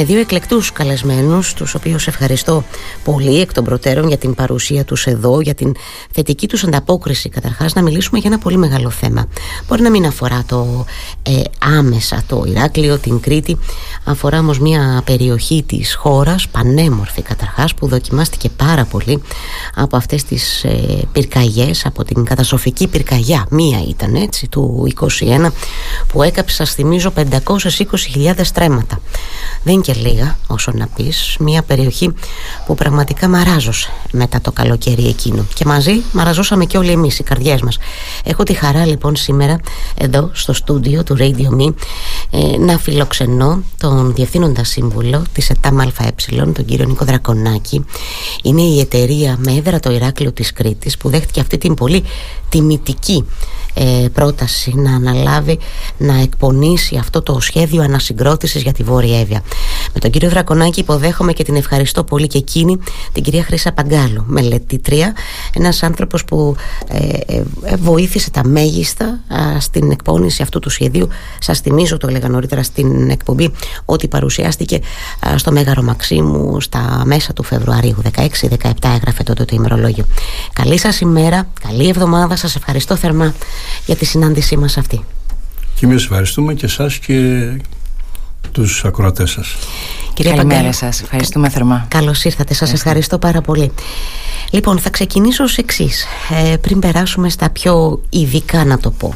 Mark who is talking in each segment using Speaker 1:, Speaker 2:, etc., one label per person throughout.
Speaker 1: με δύο εκλεκτούς καλεσμένους τους οποίους ευχαριστώ πολύ εκ των προτέρων για την παρουσία τους εδώ για την θετική τους ανταπόκριση καταρχάς να μιλήσουμε για ένα πολύ μεγάλο θέμα. Μπορεί να μην αφορά το ε, άμεσα το Ηράκλειο, την Κρήτη αφορά όμως μια περιοχή της χώρας πανέμορφη καταρχάς που δοκιμάστηκε πάρα πολύ από αυτές τις ε, πυρκαγιές από την καταστροφική πυρκαγιά. Μία ήταν έτσι του 21 που έκαψε σας θυμίζω 520.000 στρέμματα δεν είναι και λίγα όσο να πεις. Μια περιοχή που πραγματικά μαράζωσε μετά το καλοκαίρι εκείνο. Και μαζί μαραζώσαμε και όλοι εμείς οι καρδιές μας. Έχω τη χαρά λοιπόν σήμερα εδώ στο στούντιο του Radio Me ε, Να φιλοξενώ τον Διευθύνοντα Σύμβουλο της ΕΤΑΜ ΑΕ Τον κύριο Νίκο Δρακονάκη. Είναι η εταιρεία με έδρα το Ηράκλειο της Κρήτης Που δέχτηκε αυτή την πολύ τιμητική ε, πρόταση να αναλάβει να εκπονήσει αυτό το σχέδιο ανασυγκρότησης για τη Βόρεια Εύβοια. Με τον κύριο Δρακονάκη υποδέχομαι και την ευχαριστώ πολύ και εκείνη την κυρία Χρύσα Παγκάλου, μελετήτρια, ένας άνθρωπος που ε, ε, βοήθησε τα μέγιστα στην εκπόνηση αυτού του σχεδίου. Σας θυμίζω, το έλεγα νωρίτερα στην εκπομπή, ότι παρουσιάστηκε στο Μέγαρο Μαξίμου στα μέσα του Φεβρουαρίου, 16-17 έγραφε τότε το ημερολόγιο. Καλή σας ημέρα, καλή εβδομάδα, σας ευχαριστώ θερμά για τη συνάντησή μας αυτή.
Speaker 2: Και εμείς ευχαριστούμε και εσάς και τους ακροατές σας.
Speaker 3: Κυρία Καλημέρα σας, ευχαριστούμε θερμά.
Speaker 1: Καλώς ήρθατε, σας ευχαριστώ πάρα πολύ. Λοιπόν, θα ξεκινήσω ως εξής. Ε, πριν περάσουμε στα πιο ειδικά να το πω.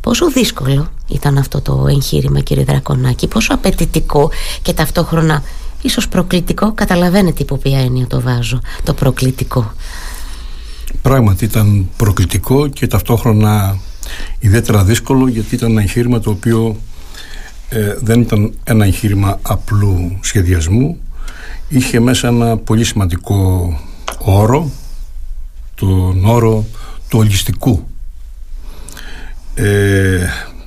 Speaker 1: Πόσο δύσκολο ήταν αυτό το εγχείρημα κύριε Δρακονάκη, πόσο απαιτητικό και ταυτόχρονα ίσως προκλητικό, καταλαβαίνετε υπό ποια έννοια το βάζω, το προκλητικό.
Speaker 2: Πράγματι ήταν προκλητικό και ταυτόχρονα ιδιαίτερα δύσκολο γιατί ήταν ένα εγχείρημα το οποίο ε, δεν ήταν ένα εγχείρημα απλού σχεδιασμού. Είχε μέσα ένα πολύ σημαντικό όρο τον όρο του ολιστικού. Ε,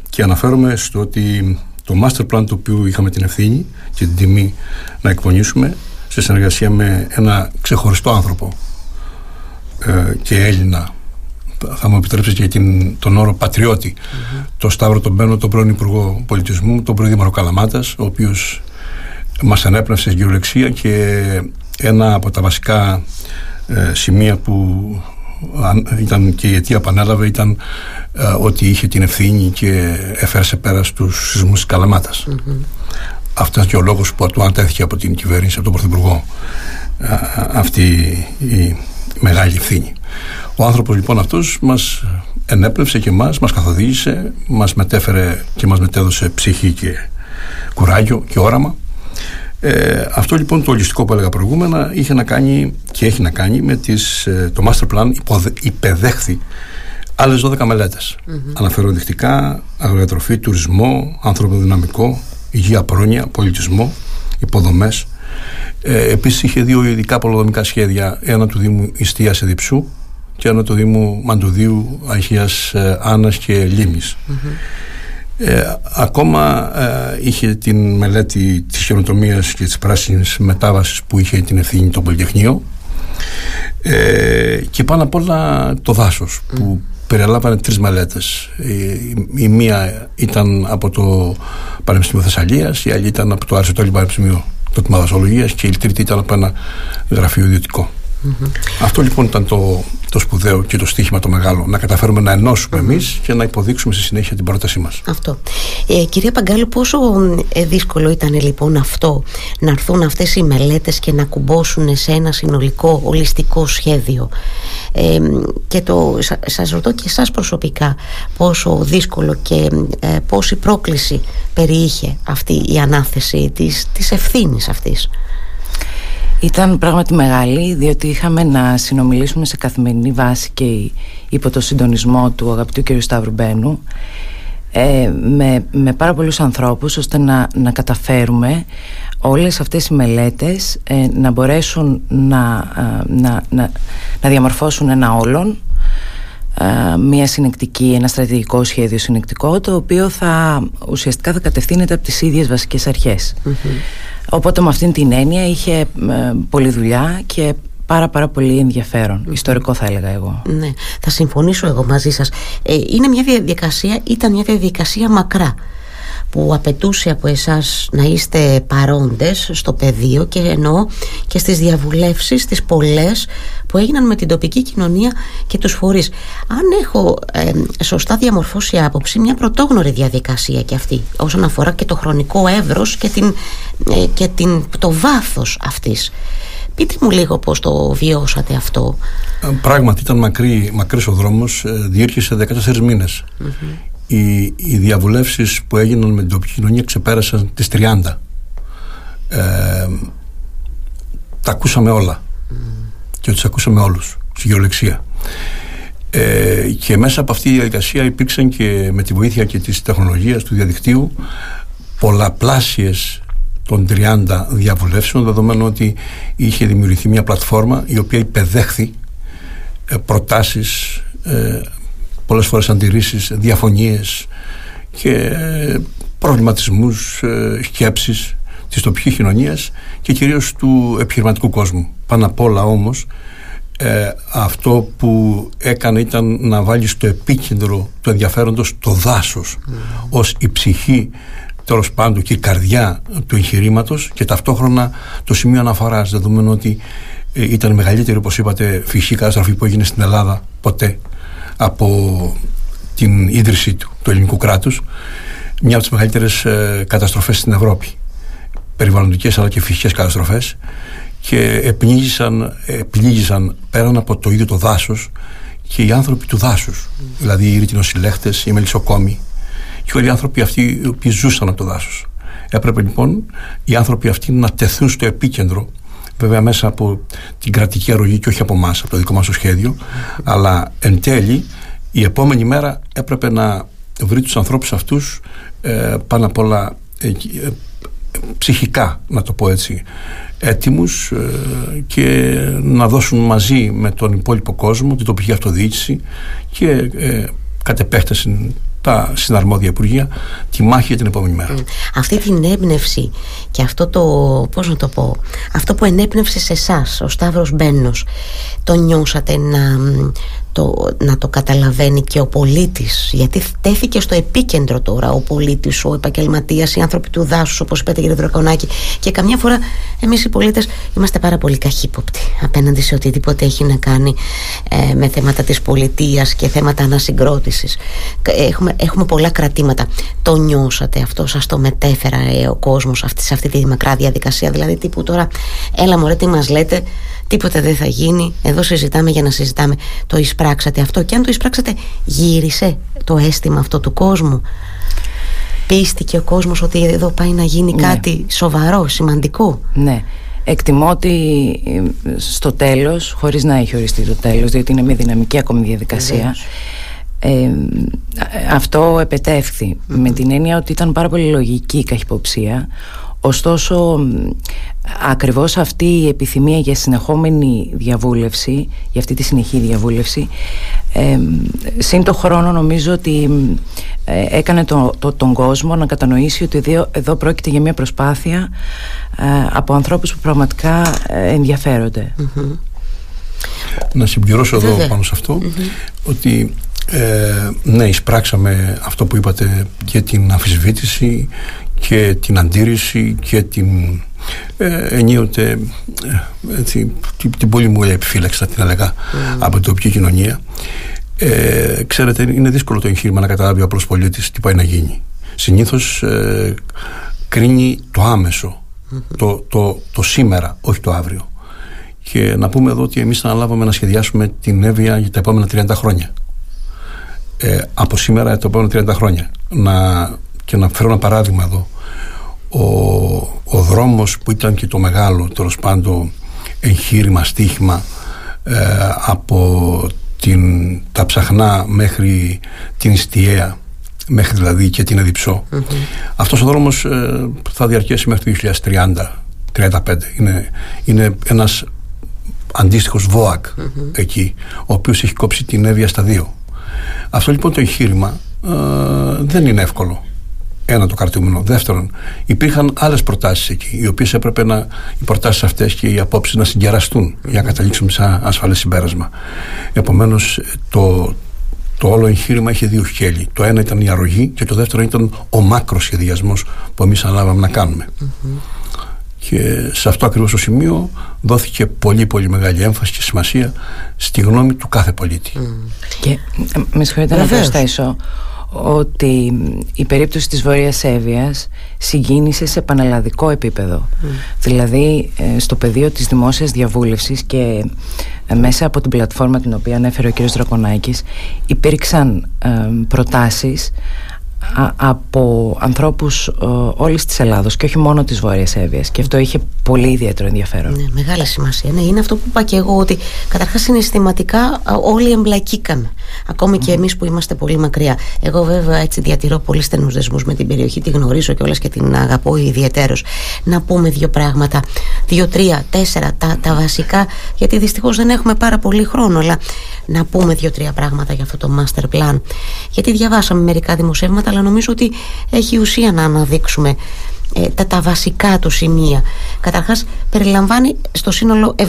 Speaker 2: και αναφέρομαι στο ότι το master plan το οποίο είχαμε την ευθύνη και την τιμή να εκπονήσουμε σε συνεργασία με ένα ξεχωριστό άνθρωπο ε, και Έλληνα θα μου επιτρέψεις και την, τον όρο πατριώτη mm-hmm. το Σταύρο τον Μπαίνο, τον πρώην Υπουργό Πολιτισμού τον πρώην Δήμαρχο Καλαμάτας ο οποίος μας ανέπνευσε στην κυριολεξία και ένα από τα βασικά ε, σημεία που ήταν και η αιτία που ανέλαβε ήταν ε, ότι είχε την ευθύνη και έφερε σε πέρα στους σεισμούς της Καλαμάτας mm-hmm. αυτός και ο λόγος που του αντέθηκε από την κυβέρνηση, από τον Πρωθυπουργό αυτή η μεγάλη ευθύνη. Ο άνθρωπος λοιπόν αυτός μας ενέπνευσε και μας, μας καθοδήγησε, μας μετέφερε και μας μετέδωσε ψυχή και κουράγιο και όραμα. Ε, αυτό λοιπόν το ολιστικό που έλεγα προηγούμενα είχε να κάνει και έχει να κάνει με τις, ε, το master plan υποδε, υπεδέχθη άλλες 12 μελέτες. Mm-hmm. Αναφέρω ενδεικτικά αγροδιατροφή, τουρισμό, ανθρώπινο δυναμικό, υγεία πρόνοια, πολιτισμό, υποδομές, ε, Επίσης είχε δύο ειδικά πολυδομικά σχέδια, ένα του Δήμου Ιστίας Διψού και ένα του Δήμου Μαντουδίου, Αγίας ε, Άννας και λιμη ε, ακόμα ε, είχε την μελέτη της χειροτομίας και της πράσινης μετάβασης που είχε την ευθύνη το Πολυτεχνείο ε, και πάνω απ' όλα το δάσος που περιλάμβανε τρεις μελέτες. Η, η, μία ήταν από το Πανεπιστήμιο Θεσσαλίας η άλλη ήταν από το Αριστοτέλειο Πανεπιστήμιο το τμήμα δασολογία και η τρίτη ήταν από ένα γραφείο ιδιωτικό. Αυτό λοιπόν ήταν το, το σπουδαίο και το στίχημα το μεγάλο. Να καταφέρουμε να ενώσουμε mm-hmm. εμείς και να υποδείξουμε στη συνέχεια την πρότασή μας.
Speaker 1: Αυτό. Ε, κυρία Παγκάλου, πόσο ε, δύσκολο ήταν λοιπόν αυτό να έρθουν αυτές οι μελέτες και να κουμπώσουν σε ένα συνολικό, ολιστικό σχέδιο; Ε, και το, σας ρωτώ και εσάς προσωπικά πόσο δύσκολο και ε, πόση πρόκληση περιείχε αυτή η ανάθεση της, της ευθύνης αυτής;
Speaker 3: Ήταν πράγματι μεγάλη διότι είχαμε να συνομιλήσουμε σε καθημερινή βάση και υπό το συντονισμό του αγαπητού κ. Σταύρου Μπένου ε, με, με πάρα πολλούς ανθρώπους ώστε να, να καταφέρουμε όλες αυτές οι μελέτες ε, να μπορέσουν να, ε, να, να, να διαμορφώσουν ένα όλον μια συνεκτική, ένα στρατηγικό σχέδιο συνεκτικό το οποίο θα ουσιαστικά θα κατευθύνεται από τις ίδιες βασικές Οπότε με αυτήν την έννοια είχε ε, πολλή δουλειά και πάρα πάρα πολύ ενδιαφέρον. Ιστορικό θα έλεγα εγώ.
Speaker 1: Ναι, θα συμφωνήσω εγώ μαζί σας. Ε, είναι μια διαδικασία, ήταν μια διαδικασία μακρά που απαιτούσε από εσάς να είστε παρόντες στο πεδίο και εννοώ και στις διαβουλεύσεις τις πολλές που έγιναν με την τοπική κοινωνία και τους φορείς αν έχω σωστά διαμορφώσει άποψη μια πρωτόγνωρη διαδικασία και αυτή όσον αφορά και το χρονικό εύρος και, την, ε, και την, το βάθος αυτής Πείτε μου λίγο πώς το βιώσατε αυτό.
Speaker 2: Ε, πράγματι ήταν μακρύ, μακρύς ο δρόμος, ε, διήρχησε 14 μήνες. Οι, οι διαβουλεύσεις που έγιναν με την τοπική κοινωνία ξεπέρασαν τις 30. Ε, τα ακούσαμε όλα και τους ακούσαμε όλους, στη γεωλεξία. Ε, και μέσα από αυτή τη διαδικασία υπήρξαν και με τη βοήθεια και της τεχνολογίας του διαδικτύου πολλαπλάσιες των 30 διαβουλεύσεων δεδομένου ότι είχε δημιουργηθεί μια πλατφόρμα η οποία υπεδέχθη ε, προτάσεις ε, πολλές φορές αντιρρήσεις, διαφωνίες και ε, προβληματισμούς, ε, σκέψεις της τοπικής κοινωνίας και κυρίως του επιχειρηματικού κόσμου. Πάνω απ' όλα όμως ε, αυτό που έκανε ήταν να βάλει στο επίκεντρο του ενδιαφέροντος το δάσος mm. ως η ψυχή τέλος πάντων και η καρδιά του εγχειρήματος και ταυτόχρονα το σημείο αναφοράς, δεδομένου ότι ε, ήταν η μεγαλύτερη, όπως είπατε, φυσική καταστροφή που έγινε στην Ελλάδα ποτέ από την ίδρυσή του, του ελληνικού κράτους. Μια από τις μεγαλύτερες ε, καταστροφές στην Ευρώπη. Περιβαλλοντικές αλλά και φυσικές καταστροφές. Και επνίγησαν, επνίγησαν πέραν από το ίδιο το δάσος και οι άνθρωποι του δάσους. Δηλαδή οι ρητινοσυλλέχτε, οι μελισσοκόμοι, και όλοι οι άνθρωποι αυτοί οι οποίοι ζούσαν από το δάσος. Έπρεπε λοιπόν οι άνθρωποι αυτοί να τεθούν στο επίκεντρο βέβαια μέσα από την κρατική αρρωγή και όχι από εμάς, από το δικό μας σχέδιο αλλά εν τέλει η επόμενη μέρα έπρεπε να βρει τους ανθρώπους αυτούς ε, πάνω απ' όλα ε, ε, ψυχικά να το πω έτσι έτοιμους ε, και να δώσουν μαζί με τον υπόλοιπο κόσμο την τοπική αυτοδιοίκηση και ε, κατ' επέκταση τα συναρμόδια υπουργεία τη μάχη για την επόμενη μέρα.
Speaker 1: Αυτή την έμπνευση και αυτό το, πώς να το πω, αυτό που ενέπνευσε σε εσάς, ο Σταύρος Μπένος, το νιώσατε να, το, να το καταλαβαίνει και ο πολίτης. Γιατί τέθηκε στο επίκεντρο τώρα ο πολίτης, ο επαγγελματίας οι άνθρωποι του δάσους όπως είπατε κύριε Δρακονάκη. Και καμιά φορά εμείς οι πολίτες είμαστε πάρα πολύ καχύποπτοι απέναντι σε οτιδήποτε έχει να κάνει ε, με θέματα της πολιτείας και θέματα ανασυγκρότησης. Έχουμε, έχουμε πολλά κρατήματα. Το νιώσατε αυτό, σας το μετέφερα ε, ο κόσμος αυτή, σε αυτή τη μακρά διαδικασία. Δηλαδή τύπου τώρα έλα μωρέ τι μας λέτε τίποτα δεν θα γίνει. Εδώ συζητάμε για να συζητάμε. Το εισπράξατε αυτό. Και αν το εισπράξατε γύρισε το αίσθημα αυτό του κόσμου. Πίστηκε ο κόσμος ότι εδώ πάει να γίνει ναι. κάτι σοβαρό, σημαντικό.
Speaker 3: Ναι. Εκτιμώ ότι ε, στο τέλος, χωρίς να έχει οριστεί το τέλος, διότι είναι μια δυναμική ακόμη διαδικασία, ε, αυτό επετεύχθη με την έννοια ότι ήταν πάρα πολύ λογική η καχυποψία Ωστόσο, ακριβώς αυτή η επιθυμία για συνεχόμενη διαβούλευση, για αυτή τη συνεχή διαβούλευση, ε, σύν το χρόνο νομίζω ότι ε, έκανε το, τον κόσμο να κατανοήσει ότι εδώ, εδώ πρόκειται για μια προσπάθεια ε, από ανθρώπους που πραγματικά ε, ενδιαφερονται
Speaker 2: Να συμπληρώσω εδώ πάνω σε αυτό ότι ναι, εισπράξαμε αυτό που είπατε και την αμφισβήτηση και την αντίρρηση και την ε, ενίοτε ε, έτσι, την, την πολύ μου επιφύλαξη θα την έλεγα mm. από την τοπική κοινωνία. Ε, ξέρετε είναι δύσκολο το εγχείρημα να καταλάβει ο απλός πολίτης τι πάει να γίνει. Συνήθως ε, κρίνει το αμεσο το, το, το σήμερα όχι το αύριο. Και να πούμε εδώ ότι εμείς αναλάβαμε να σχεδιάσουμε την Εύβοια για τα επόμενα 30 χρόνια. Ε, από σήμερα τα επόμενα 30 χρόνια. Να και να φέρω ένα παράδειγμα εδώ. Ο, ο δρόμος που ήταν και το μεγάλο τέλος πάντων εγχείρημα, στίχημα ε, από την, τα ψαχνά μέχρι την Ιστιαία μέχρι δηλαδή και την Εδιψό. Mm-hmm. αυτός ο δρόμος ε, θα διαρκέσει μέχρι το 2030 35 είναι, είναι ένας αντίστοιχος ΒΟΑΚ εκεί ο οποίος έχει κόψει την Εύβοια στα δύο. Αυτό λοιπόν το εγχείρημα ε, δεν είναι εύκολο ένα το κρατούμενο. Δεύτερον, υπήρχαν άλλες προτάσεις εκεί, οι οποίες έπρεπε να, οι προτάσεις αυτές και οι απόψεις να συγκεραστούν για να καταλήξουμε σε ασφαλές συμπέρασμα. Επομένως, το, το όλο εγχείρημα είχε δύο σκέλη. Το ένα ήταν η αρρωγή και το δεύτερο ήταν ο μάκροσχεδιασμός που εμείς ανάλαβαμε να κάνουμε. Και σε αυτό ακριβώς το σημείο δόθηκε πολύ πολύ μεγάλη έμφαση και σημασία στη γνώμη του κάθε πολίτη.
Speaker 3: Και ε, με συγχωρείτε να προσθέσω ότι η περίπτωση της Βόρειας Εύβοιας συγκίνησε σε πανελλαδικό επίπεδο. Δηλαδή ε, στο πεδίο της δημόσιας διαβούλευσης και ε, μέσα από την πλατφόρμα την οποία ανέφερε ο κ. Δρακονάκης υπήρξαν προτάσεις από ανθρώπους ε, όλης της Ελλάδος και όχι μόνο της Βόρειας Εύβοιας και αυτό είχε πολύ ιδιαίτερο ενδιαφέρον.
Speaker 1: Ναι, μεγάλη σημασία. Ναι, είναι αυτό που είπα και εγώ ότι καταρχάς συναισθηματικά όλοι εμπλακήκαμε. Ακόμη και εμείς που είμαστε πολύ μακριά. Εγώ βέβαια έτσι διατηρώ πολύ στενούς δεσμούς με την περιοχή, τη γνωρίζω και και την αγαπώ ιδιαίτερος. Να πούμε δύο πράγματα, δύο, τρία, τέσσερα, τα, τα βασικά, γιατί δυστυχώς δεν έχουμε πάρα πολύ χρόνο, αλλά να πούμε δύο-τρία πράγματα για αυτό το master plan. Γιατί διαβάσαμε μερικά δημοσιεύματα, αλλά νομίζω ότι έχει ουσία να αναδείξουμε ε, τα, τα βασικά του σημεία. Καταρχάς περιλαμβάνει στο σύνολο 71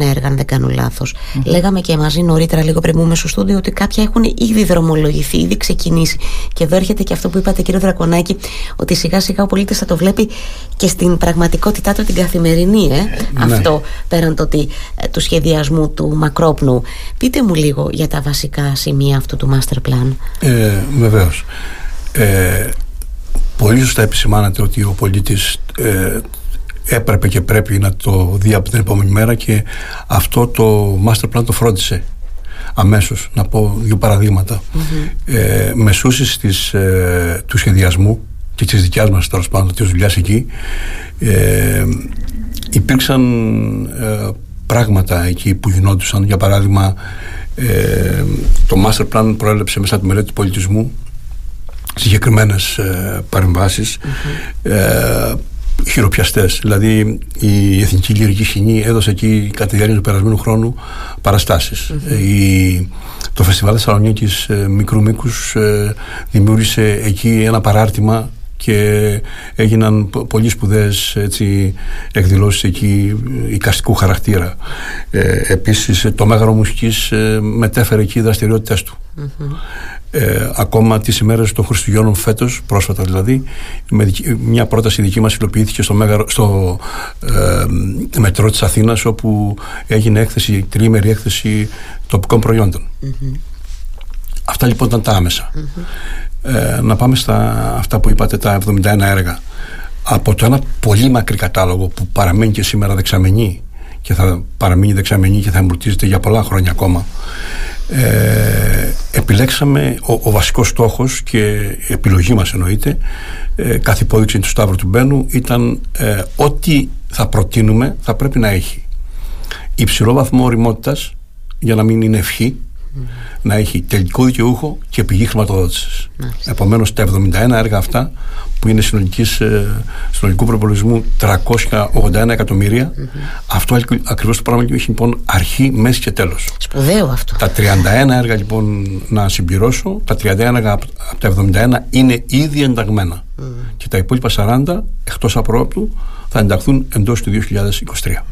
Speaker 1: έργα, αν δεν κάνω λάθος. Λέγαμε και μαζί νωρίτερα, λίγο πριν μπούμε στο στούντιο, ότι κάποια έχουν ήδη δρομολογηθεί, ήδη ξεκινήσει. Και εδώ έρχεται και αυτό που είπατε, κύριε Δρακονάκη, ότι σιγά σιγά ο πολίτης θα το βλέπει και στην πραγματικότητά του την καθημερινή. Ε; Ναι. Αυτό πέραν το ότι, ε, του σχεδιασμού του μακρόπνου. Πείτε μου λίγο για τα βασικά σημεία αυτού του master plan.
Speaker 2: Ε, Βεβαίως. Ε, πολύ σωστά επισημάνατε ότι ο πολίτης ε, έπρεπε και πρέπει να το δει από την επόμενη μέρα και αυτό το master plan το φρόντισε αμέσως. Να πω δύο παραδείγματα. Mm-hmm. ε, μεσούσεις της, ε, του σχεδιασμού και της δικιάς μας τέλος πάντων της δουλειάς εκεί ε, υπήρξαν ε, πράγματα εκεί που γινόντουσαν. Για παράδειγμα ε, το master plan προέλεψε μέσα από τη μελέτη του πολιτισμού συγκεκριμένες ε, παρεμβασεις ε, χειροπιαστές. Δηλαδή η Εθνική Λυρική Σκηνή έδωσε εκεί κατά τη διάρκεια του περασμένου χρόνου παραστάσεις. Η, το Φεστιβάλ Θεσσαλονίκης ε, μικρού μήκους ε, δημιούργησε εκεί ένα παράρτημα και έγιναν πολύ σπουδαίες έτσι, εκδηλώσεις εκεί οικαστικού χαρακτήρα. Ε, επίσης το Μέγαρο Μουσικής ε, μετέφερε εκεί οι δραστηριότητες του ε, ακόμα τις ημέρες των Χριστουγέννων φέτος, πρόσφατα δηλαδή, με μια πρόταση δική μας υλοποιήθηκε στο, μέγαρο, στο ε, μετρό της Αθήνας όπου έγινε έκθεση, τριήμερη έκθεση τοπικών Αυτά λοιπόν ήταν τα αμεσα Ε, να πάμε στα αυτά που είπατε, τα 71 έργα. Από το ένα πολύ μακρύ κατάλογο που παραμένει και σήμερα δεξαμενή και θα παραμείνει δεξαμενή και θα εμπλουτίζεται για πολλά χρόνια ακόμα ε, επιλέξαμε ο, ο βασικός στόχος και επιλογή μας εννοείται ε, κάθε υπόδειξη του Σταύρου του Μπένου ήταν ε, ό,τι θα προτείνουμε θα πρέπει να έχει υψηλό βαθμό οριμότητας για να μην είναι ευχή να έχει τελικό δικαιούχο και πηγή χρηματοδότησης. Επομένως, τα 71 έργα αυτά που είναι συνολικής, ε, συνολικού προπολογισμού 381 εκατομμύρια, αυτό ακριβώς το πράγμα έχει λοιπόν αρχή, μέσης και τέλος.
Speaker 1: Σπουδαίο αυτό.
Speaker 2: Τα 31 έργα λοιπόν να συμπληρώσω, τα 31 έργα από τα 71 είναι ήδη ενταγμένα. Και τα υπόλοιπα 40 εκτός απρόπτου θα ενταχθούν εντός του 2023.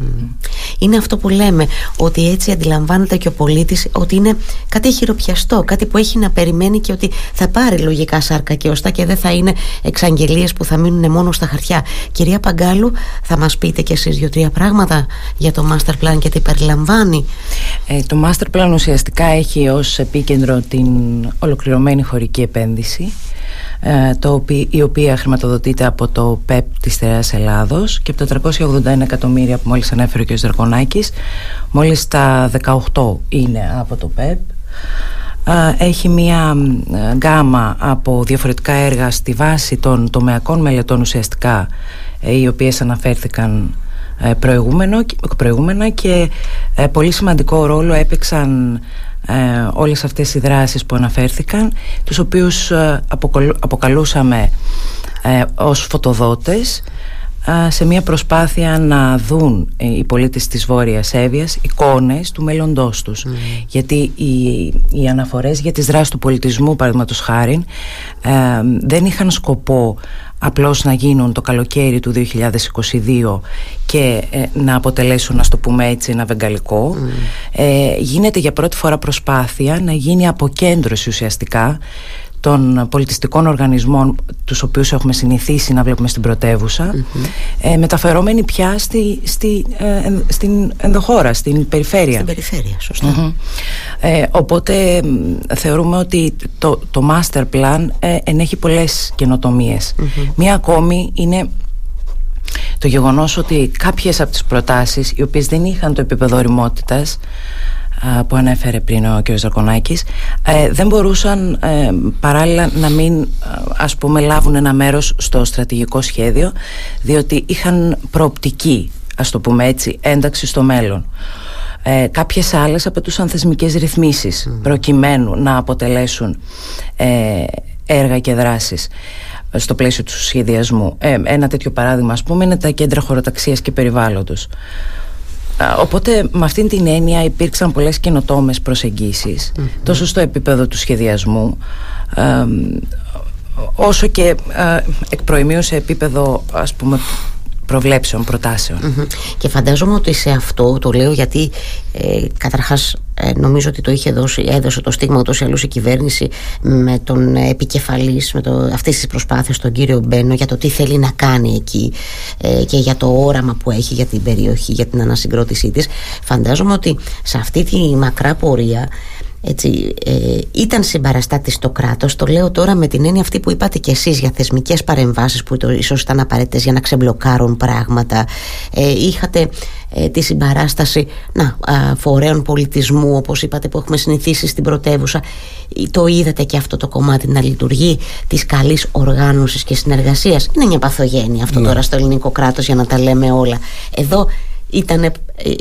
Speaker 1: Είναι αυτό που λέμε, ότι έτσι αντιλαμβάνεται και ο πολίτης ότι είναι κάτι χειροπιαστό, κάτι που έχει να περιμένει και ότι θα πάρει λογικά σάρκα και ωστά και δεν θα είναι εξαγγελίες που θα μείνουν μόνο στα χαρτιά. Κυρία Παγκάλου, θα μας πείτε και εσείς δύο-τρία πράγματα για το Master Plan και τι περιλαμβάνει.
Speaker 3: Ε, το Master Plan ουσιαστικά έχει ως επίκεντρο την ολοκληρωμένη χωρική επένδυση ε, το η οποία χρηματοδοτείται από το ΠΕΠ της Θεάς Ελλάδος και από τα 381 εκατομμύρια που μόλις ανέφερε ο κ. Δρακονάκης μόλις τα 18 είναι από το ΠΕΠ ε, έχει μία ε, γκάμα από διαφορετικά έργα στη βάση των τομεακών μελετών ουσιαστικά οι οποίες αναφέρθηκαν προηγούμενα και πολύ σημαντικό ρόλο έπαιξαν ε, όλες αυτές οι δράσεις που αναφέρθηκαν τους οποίους ε, αποκαλούσαμε ε, ως φωτοδότες ε, σε μια προσπάθεια να δουν οι πολίτες της Βόρειας Εύβοιας εικόνες του μέλλοντός τους. Γιατί οι, οι αναφορές για τις δράσεις του πολιτισμού παραδείγματος χάρη δεν είχαν σκοπό απλώς να γίνουν το καλοκαίρι του 2022 και ε, να αποτελέσουν, να το πούμε έτσι, ένα βεγγαλικό. Ε, γίνεται για πρώτη φορά προσπάθεια να γίνει αποκέντρωση ουσιαστικά των πολιτιστικών οργανισμών τους οποίους έχουμε συνηθίσει να βλέπουμε στην πρωτεύουσα ε, μεταφερόμενοι πια στη, στη, ε, στην ενδοχώρα, στην περιφέρεια.
Speaker 1: Στην περιφέρεια,
Speaker 3: Ε, οπότε θεωρούμε ότι το, το master plan ε, ενέχει πολλές καινοτομίες. Μία ακόμη είναι το γεγονός ότι κάποιες από τις προτάσεις οι οποίες δεν είχαν το επίπεδο οριμότητας που ανέφερε πριν ο κ. Ζακονάκης ε, δεν μπορούσαν ε, παράλληλα να μην ας πούμε λάβουν ένα μέρος στο στρατηγικό σχέδιο διότι είχαν προοπτική ας το πούμε έτσι ένταξη στο μέλλον ε, κάποιες άλλες απαιτούσαν θεσμικές ρυθμίσεις προκειμένου να αποτελέσουν ε, έργα και δράσεις στο πλαίσιο του σχεδιασμού. ένα τέτοιο παράδειγμα ας πούμε είναι τα κέντρα χωροταξίας και περιβάλλοντος Οπότε με αυτήν την έννοια υπήρξαν πολλές καινοτόμες τόσο στο επίπεδο του σχεδιασμού όσο και εκ προημίου σε επίπεδο ας πούμε προβλέψεων,
Speaker 1: Και φαντάζομαι ότι σε αυτό το λέω γιατί ε, καταρχάς ε, νομίζω ότι το είχε δώσει, έδωσε το στίγμα ούτως ή άλλως η κυβέρνηση με τον επικεφαλής με το, αυτής της προσπάθειας τον κύριο Μπένο για το τι θέλει να κάνει εκεί ε, και για το όραμα που έχει για την περιοχή, για την ανασυγκρότησή της. Φαντάζομαι ότι σε αυτή τη μακρά πορεία έτσι, ε, ήταν συμπαραστάτη στο κράτος. Το λέω τώρα με την έννοια αυτή που είπατε και εσείς για θεσμικές παρεμβάσεις που ίσως ήταν απαραίτητες για να ξεμπλοκάρουν πράγματα. Ε, είχατε ε, τη συμπαράσταση να, φορέων πολιτισμού όπως είπατε που έχουμε συνηθίσει στην πρωτεύουσα. Το είδατε και αυτό το κομμάτι να λειτουργεί της καλής οργάνωσης και συνεργασίας. Είναι μια παθογένεια αυτό ναι. τώρα στο ελληνικό κράτος για να τα λέμε όλα. Εδώ ήτανε,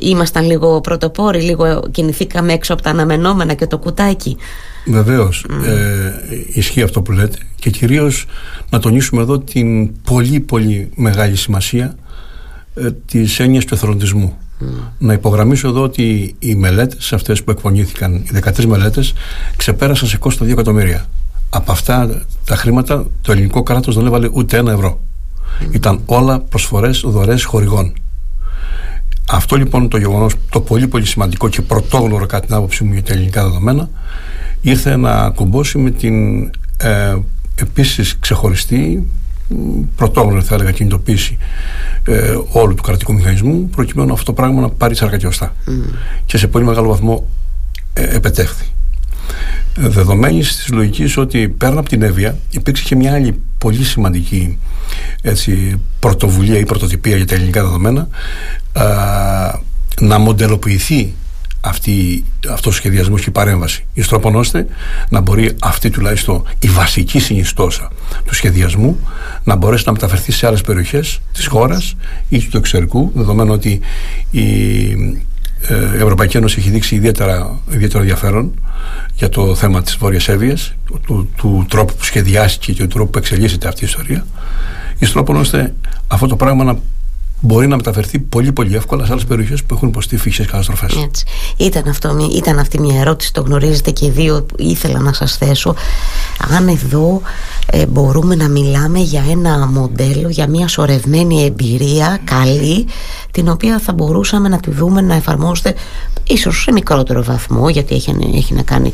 Speaker 1: ήμασταν λίγο πρωτοπόροι, λίγο κινηθήκαμε έξω από τα αναμενόμενα και το κουτάκι.
Speaker 2: Βεβαίως. Ε, ισχύει αυτό που λέτε και κυρίως να τονίσουμε εδώ την πολύ πολύ μεγάλη σημασία ε, της έννοιας του εθελοντισμού. Να υπογραμμίσω εδώ ότι οι μελέτες αυτές που εκπονήθηκαν, οι 13 μελέτες, ξεπέρασαν σε κόστος 2 εκατομμύρια. Από αυτά τα χρήματα το ελληνικό κράτος δεν έβαλε ούτε ένα ευρώ. Ήταν όλα προσφορές δωρές χορηγών. Αυτό λοιπόν το γεγονός, το πολύ πολύ σημαντικό και πρωτόγνωρο κατά την άποψή μου για τα ελληνικά δεδομένα, ήρθε να κουμπώσει με την ε, επίσης ξεχωριστή πρωτόγνωρη θα έλεγα κινητοποίηση ε, όλου του κρατικού μηχανισμού προκειμένου αυτό το πράγμα να πάρει τσαρκα και σε πολύ μεγάλο βαθμό ε, επετεύχθη δεδομένης της λογικής ότι πέραν από την Εύβοια υπήρξε και μια άλλη πολύ σημαντική έτσι, πρωτοβουλία ή πρωτοτυπία για τα ελληνικά δεδομένα α, να μοντελοποιηθεί αυτή, αυτός ο σχεδιασμός και η παρέμβαση εις τρόπον ώστε να μπορεί αυτή τουλάχιστον η βασική συνιστόσα του σχεδιασμού να μπορέσει να μεταφερθεί σε άλλες περιοχές της χώρας ή του εξωτερικού δεδομένου ότι η ε, η Ευρωπαϊκή Ένωση έχει δείξει ιδιαίτερα, ιδιαίτερο ενδιαφέρον για το θέμα της Βόρειας Εύβοιας του, του, τρόπου που σχεδιάστηκε και του τρόπου που εξελίσσεται αυτή η ιστορία εις τρόπο ώστε αυτό το πράγμα να μπορεί να μεταφερθεί πολύ πολύ εύκολα σε άλλες περιοχές που έχουν υποστεί φύχε καταστροφές.
Speaker 1: Ήταν, αυτό, ήταν αυτή μια ερώτηση, το γνωρίζετε και οι δύο, ήθελα να σας θέσω. Αν εδώ ε, μπορούμε να μιλάμε για ένα μοντέλο, για μια σορευμένη εμπειρία, καλή, την οποία θα μπορούσαμε να τη δούμε να εφαρμόζεται ίσως σε μικρότερο βαθμό γιατί έχει, έχει να κάνει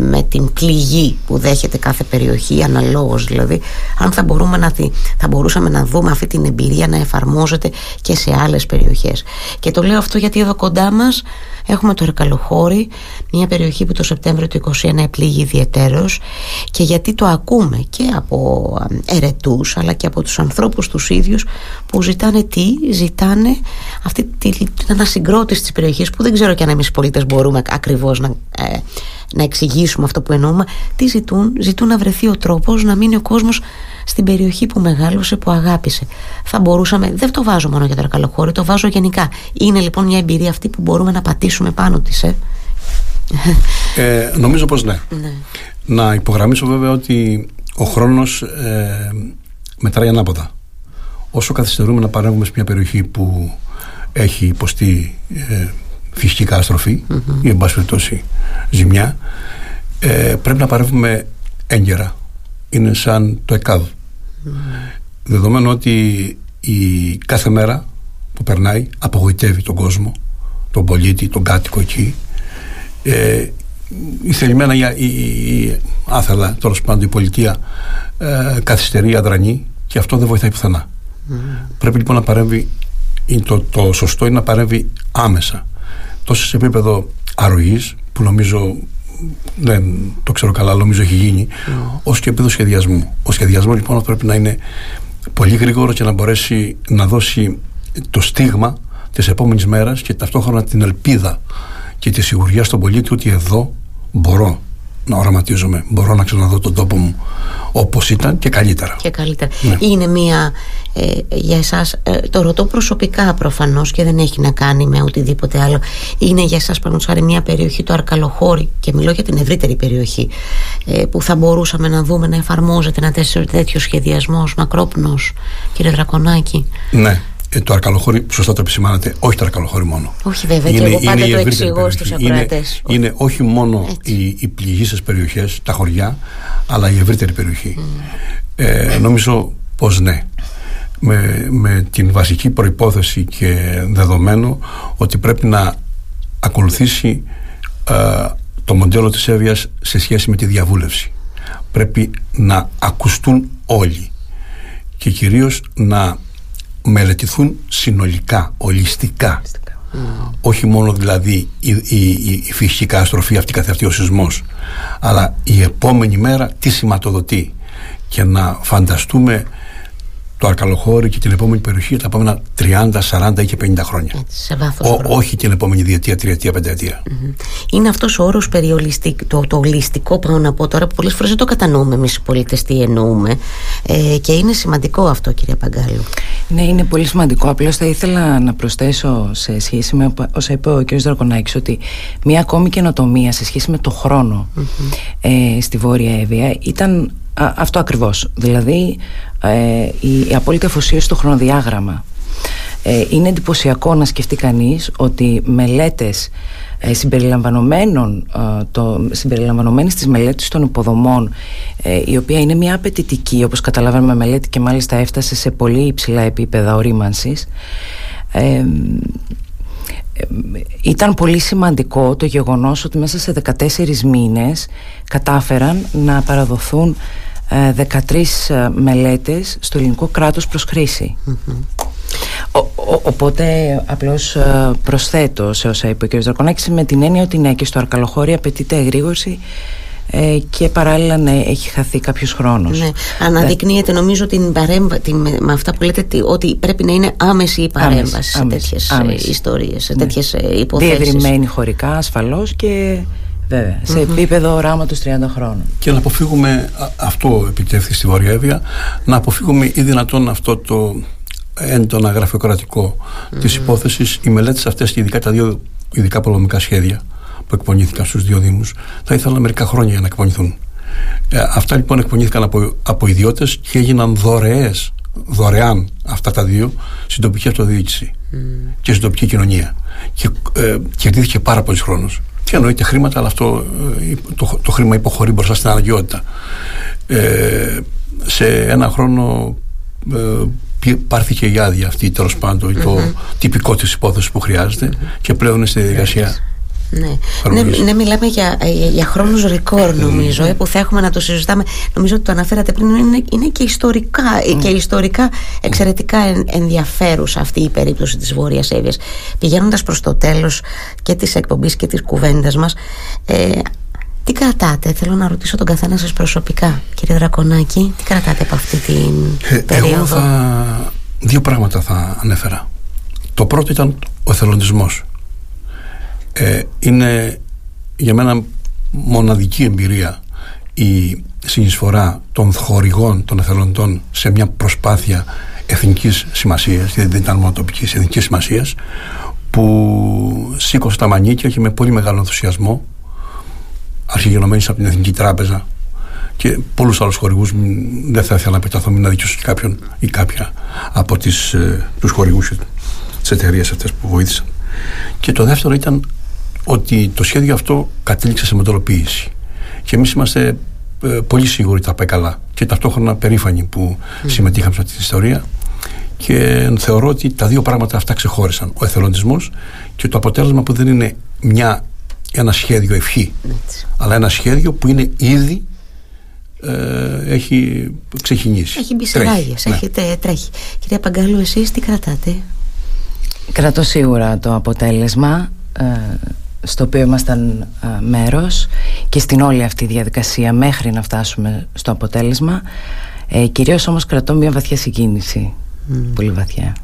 Speaker 1: με την πληγή που δέχεται κάθε περιοχή αναλόγως δηλαδή. Αν θα, μπορούμε να, θα μπορούσαμε να δούμε αυτή την εμπειρία να εφαρμόζεται και σε άλλες περιοχές. Και το λέω αυτό γιατί εδώ κοντά μας έχουμε το Ερκαλοχώρι μια περιοχή που το Σεπτέμβριο του 2021 επλήγει ιδιαιτέρως και γιατί το ακούμε και από ερετούς αλλά και από τους ανθρώπους τους ίδιους που ζητάνε τι, ζητάνε αυτή την ανασυγκρότηση της περιοχής που δεν ξέρω και αν εμείς οι πολίτες μπορούμε ακριβώς να, ε, να εξηγήσουμε αυτό που εννοούμε τι ζητούν, ζητούν να βρεθεί ο τρόπος να μείνει ο κόσμος στην περιοχή που μεγάλωσε, που αγάπησε. Θα μπορούσαμε, δεν το βάζω μόνο για το καλοχώρι, το βάζω γενικά. Είναι λοιπόν μια εμπειρία αυτή που μπορούμε να πατήσουμε πάνω της, ε.
Speaker 2: ε νομίζω πως ναι. ναι. Να υπογραμμίσω βέβαια ότι ο χρόνος ε, μετράει ανάποδα. Όσο καθυστερούμε να παρέμβουμε σε μια περιοχή που έχει υποστεί ε, φυσική καταστροφή ή εν πάση περιπτώσει ζημιά ε, πρέπει να παρεύουμε έγκαιρα είναι σαν το ΕΚΑΔ δεδομένου ότι η κάθε μέρα που περνάει απογοητεύει τον κόσμο, τον πολίτη, τον κάτοικο εκεί. Ε, η θελημένα, η, η, άθελα τέλος πάντων η πολιτεία ε, καθυστερεί, αδρανεί και αυτό δεν βοηθάει πουθενά. Πρέπει λοιπόν να παρέμβει, το, το σωστό είναι να παρέμβει άμεσα. Τόσο σε επίπεδο αρρωγής, που νομίζω δεν το ξέρω καλά, νομίζω έχει γίνει, mm. ως και επίπεδο σχεδιασμού. Ο σχεδιασμός λοιπόν πρέπει να είναι πολύ γρήγορο και να μπορέσει να δώσει το στίγμα της επόμενης μέρας και ταυτόχρονα την ελπίδα και τη σιγουριά στον πολίτη ότι εδώ μπορώ να οραματίζομαι, μπορώ να ξαναδώ τον τόπο μου όπως ήταν και καλύτερα.
Speaker 1: Και καλύτερα. Ναι. Είναι μία ε, για εσάς, ε, το ρωτώ προσωπικά προφανώς και δεν έχει να κάνει με οτιδήποτε άλλο. Είναι για εσάς, παραδείγματος μια περιοχή του Αρκαλοχώρη, και μιλώ για την ευρύτερη περιοχή, ε, που θα μπορούσαμε να δούμε να εφαρμόζεται ένα τέτοιο σχεδιασμός μακρόπνος, κύριε Δρακονάκη;
Speaker 2: Ναι. Ε, το αρκαλοχώρι, σωστά το επισημάνατε, όχι το αρκαλοχώρι μόνο.
Speaker 1: Όχι βέβαια, είναι, και εγώ πάντα το εξηγώ στους ακροατές.
Speaker 2: Είναι, είναι όχι μόνο οι, οι πληγήσει περιοχές, τα χωριά, αλλά η ευρύτερη περιοχή. Ε, νομίζω πως ναι. Με, με την βασική προϋπόθεση και δεδομένο ότι πρέπει να ακολουθήσει ε, το μοντέλο της Εύβοιας σε σχέση με τη διαβούλευση. Πρέπει να ακουστούν όλοι και κυρίως να μελετηθούν συνολικά, ολιστικά. Όχι μόνο δηλαδή η, η, η, φυσική καταστροφή αυτή καθ' ο σεισμός, αλλά η επόμενη μέρα τι σηματοδοτεί και να φανταστούμε το Αρκαλοχώρι και την επόμενη περιοχή τα επόμενα 30, 40 ή και 50 χρόνια.
Speaker 1: Έτσι, σε βάθος Ο,
Speaker 2: όχι την επόμενη διετία, τριετία, πενταετία.
Speaker 1: Είναι αυτός ο όρος το, το ολιστικό, πάω να πω τώρα, που πολλές φορές δεν το κατανοούμε εμείς οι πολίτες τι εννοούμε. Ε, και είναι σημαντικό αυτό, κύριε Παγκάλου.
Speaker 3: Ναι, είναι πολύ σημαντικό. Απλώς θα ήθελα να προσθέσω σε σχέση με όσα είπε ο κ. Δρακονάκης, ότι μία ακόμη καινοτομία σε σχέση με το χρόνο ε, στη Βόρεια Εύβοια ήταν αυτό ακριβώς. Δηλαδή ε, η, απόλυτη αφοσίωση στο χρονοδιάγραμμα. Ε, είναι εντυπωσιακό να σκεφτεί κανείς ότι μελέτες ε, συμπεριλαμβανομένων ε, το, συμπεριλαμβανομένης της μελέτης των υποδομών ε, η οποία είναι μια απαιτητική όπως καταλάβαμε μελέτη και μάλιστα έφτασε σε πολύ υψηλά επίπεδα ορίμανσης ε, ήταν πολύ σημαντικό το γεγονός ότι μέσα σε 14 μήνες κατάφεραν να παραδοθούν 13 ε, ε, μελέτες στο ελληνικό κράτος προς χρηση οπότε απλώς ε, προσθέτω σε όσα είπε ο κ. Δρακονάκης με την έννοια ότι ναι και στο αρκαλοχώρι απαιτείται εγρήγορση και παράλληλα ναι, έχει χαθεί κάποιος χρόνος ναι.
Speaker 1: Αναδεικνύεται νομίζω την παρέμβα, την, με αυτά που λέτε ότι πρέπει να είναι άμεση η παρέμβαση σε τέτοιες άμεση. ιστορίες, σε ναι. τέτοιες υποθέσεις
Speaker 3: Διευρυμένη χωρικά ασφαλώς και Βέβαια, σε επίπεδο οράματος 30 χρόνων.
Speaker 2: Και να αποφύγουμε, αυτό επιτεύχθη στη Βόρεια Εύβοια, να αποφύγουμε ή δυνατόν αυτό το έντονα γραφειοκρατικό mm-hmm. της υπόθεσης. Οι μελέτες αυτές και ειδικά τα δύο ειδικά πολεμικά σχέδια που εκπονήθηκαν στους δύο Δήμους θα ήθελαν μερικά χρόνια για να εκπονηθούν. Ε, αυτά λοιπόν εκπονήθηκαν από, από ιδιώτες και έγιναν δωρεές, δωρεάν αυτά τα δύο στην τοπική αυτοδιοίκηση mm. και στην τοπική κοινωνία. Και ε, κερδίθηκε πάρα πολύς χρόνος και εννοείται χρήματα, αλλά αυτό ε, το, το χρήμα υποχωρεί μπροστά στην αναγκαιότητα. Ε, σε ένα χρόνο ε, πάρθηκε η άδεια αυτή τέλος πάντων, το τυπικό της υπόθεσης που χρειάζεται και πλέον είναι στη διαδικασία
Speaker 1: ναι. ναι, ναι, μιλάμε για, για, για χρόνους ρεκόρ νομίζω ε, που θα έχουμε να το συζητάμε. Νομίζω ότι το αναφέρατε πριν είναι, είναι και ιστορικά και ιστορικά εξαιρετικά ενδιαφέρουσα αυτή η περίπτωση της Βόρειας Εύβοιας. Πηγαίνοντας προς το τέλος και της εκπομπής και της κουβέντας μας ε, τι κρατάτε, θέλω να ρωτήσω τον καθένα σας προσωπικά κύριε Δρακονάκη τι κρατάτε από αυτή την ε, περίοδο
Speaker 2: Εγώ θα, δύο πράγματα θα ανέφερα. Το πρώτο ήταν ο εθελοντισμός ε, είναι για μένα μοναδική εμπειρία η συνεισφορά των χορηγών των εθελοντών σε μια προσπάθεια εθνικής σημασίας, δηλαδή δεν ήταν μόνο τοπικής, εθνικής σημασίας, που σήκωσε τα μανίκια και με πολύ μεγάλο ενθουσιασμό αρχιγενωμένης από την Εθνική Τράπεζα και πολλούς άλλους χορηγούς. Δεν θα ήθελα να επιταθώ να δικαιώσω και κάποιον ή κάποια από τις, ε, τους χορηγούς της εταιρείας αυτές που βοήθησαν. Και το δεύτερο ήταν ότι το σχέδιο αυτό κατέληξε σε μοντελοποίηση. Και εμείς είμαστε ε, πολύ σίγουροι ότι θα πάει καλά και ταυτόχρονα περήφανοι που συμμετείχαμε σε αυτή την ιστορία και θεωρώ ότι τα δύο πράγματα αυτά ξεχώρισαν ο εθελοντισμός και το αποτέλεσμα που δεν είναι μια, ένα σχέδιο ευχή αλλά ένα σχέδιο που είναι ήδη ε, έχει ξεκινήσει.
Speaker 1: Έχει μπει σε ράγες, ναι. έχετε, τρέχει. Κυρία Παγκάλου, εσείς τι κρατάτε;
Speaker 3: Κρατώ σίγουρα το αποτέλεσμα ε, στο οποίο ήμασταν ε, μέρος και στην όλη αυτή διαδικασία μέχρι να φτάσουμε στο αποτέλεσμα. Ε, κυρίως όμως κρατώ μια βαθιά συγκίνηση, πολύ βαθιά.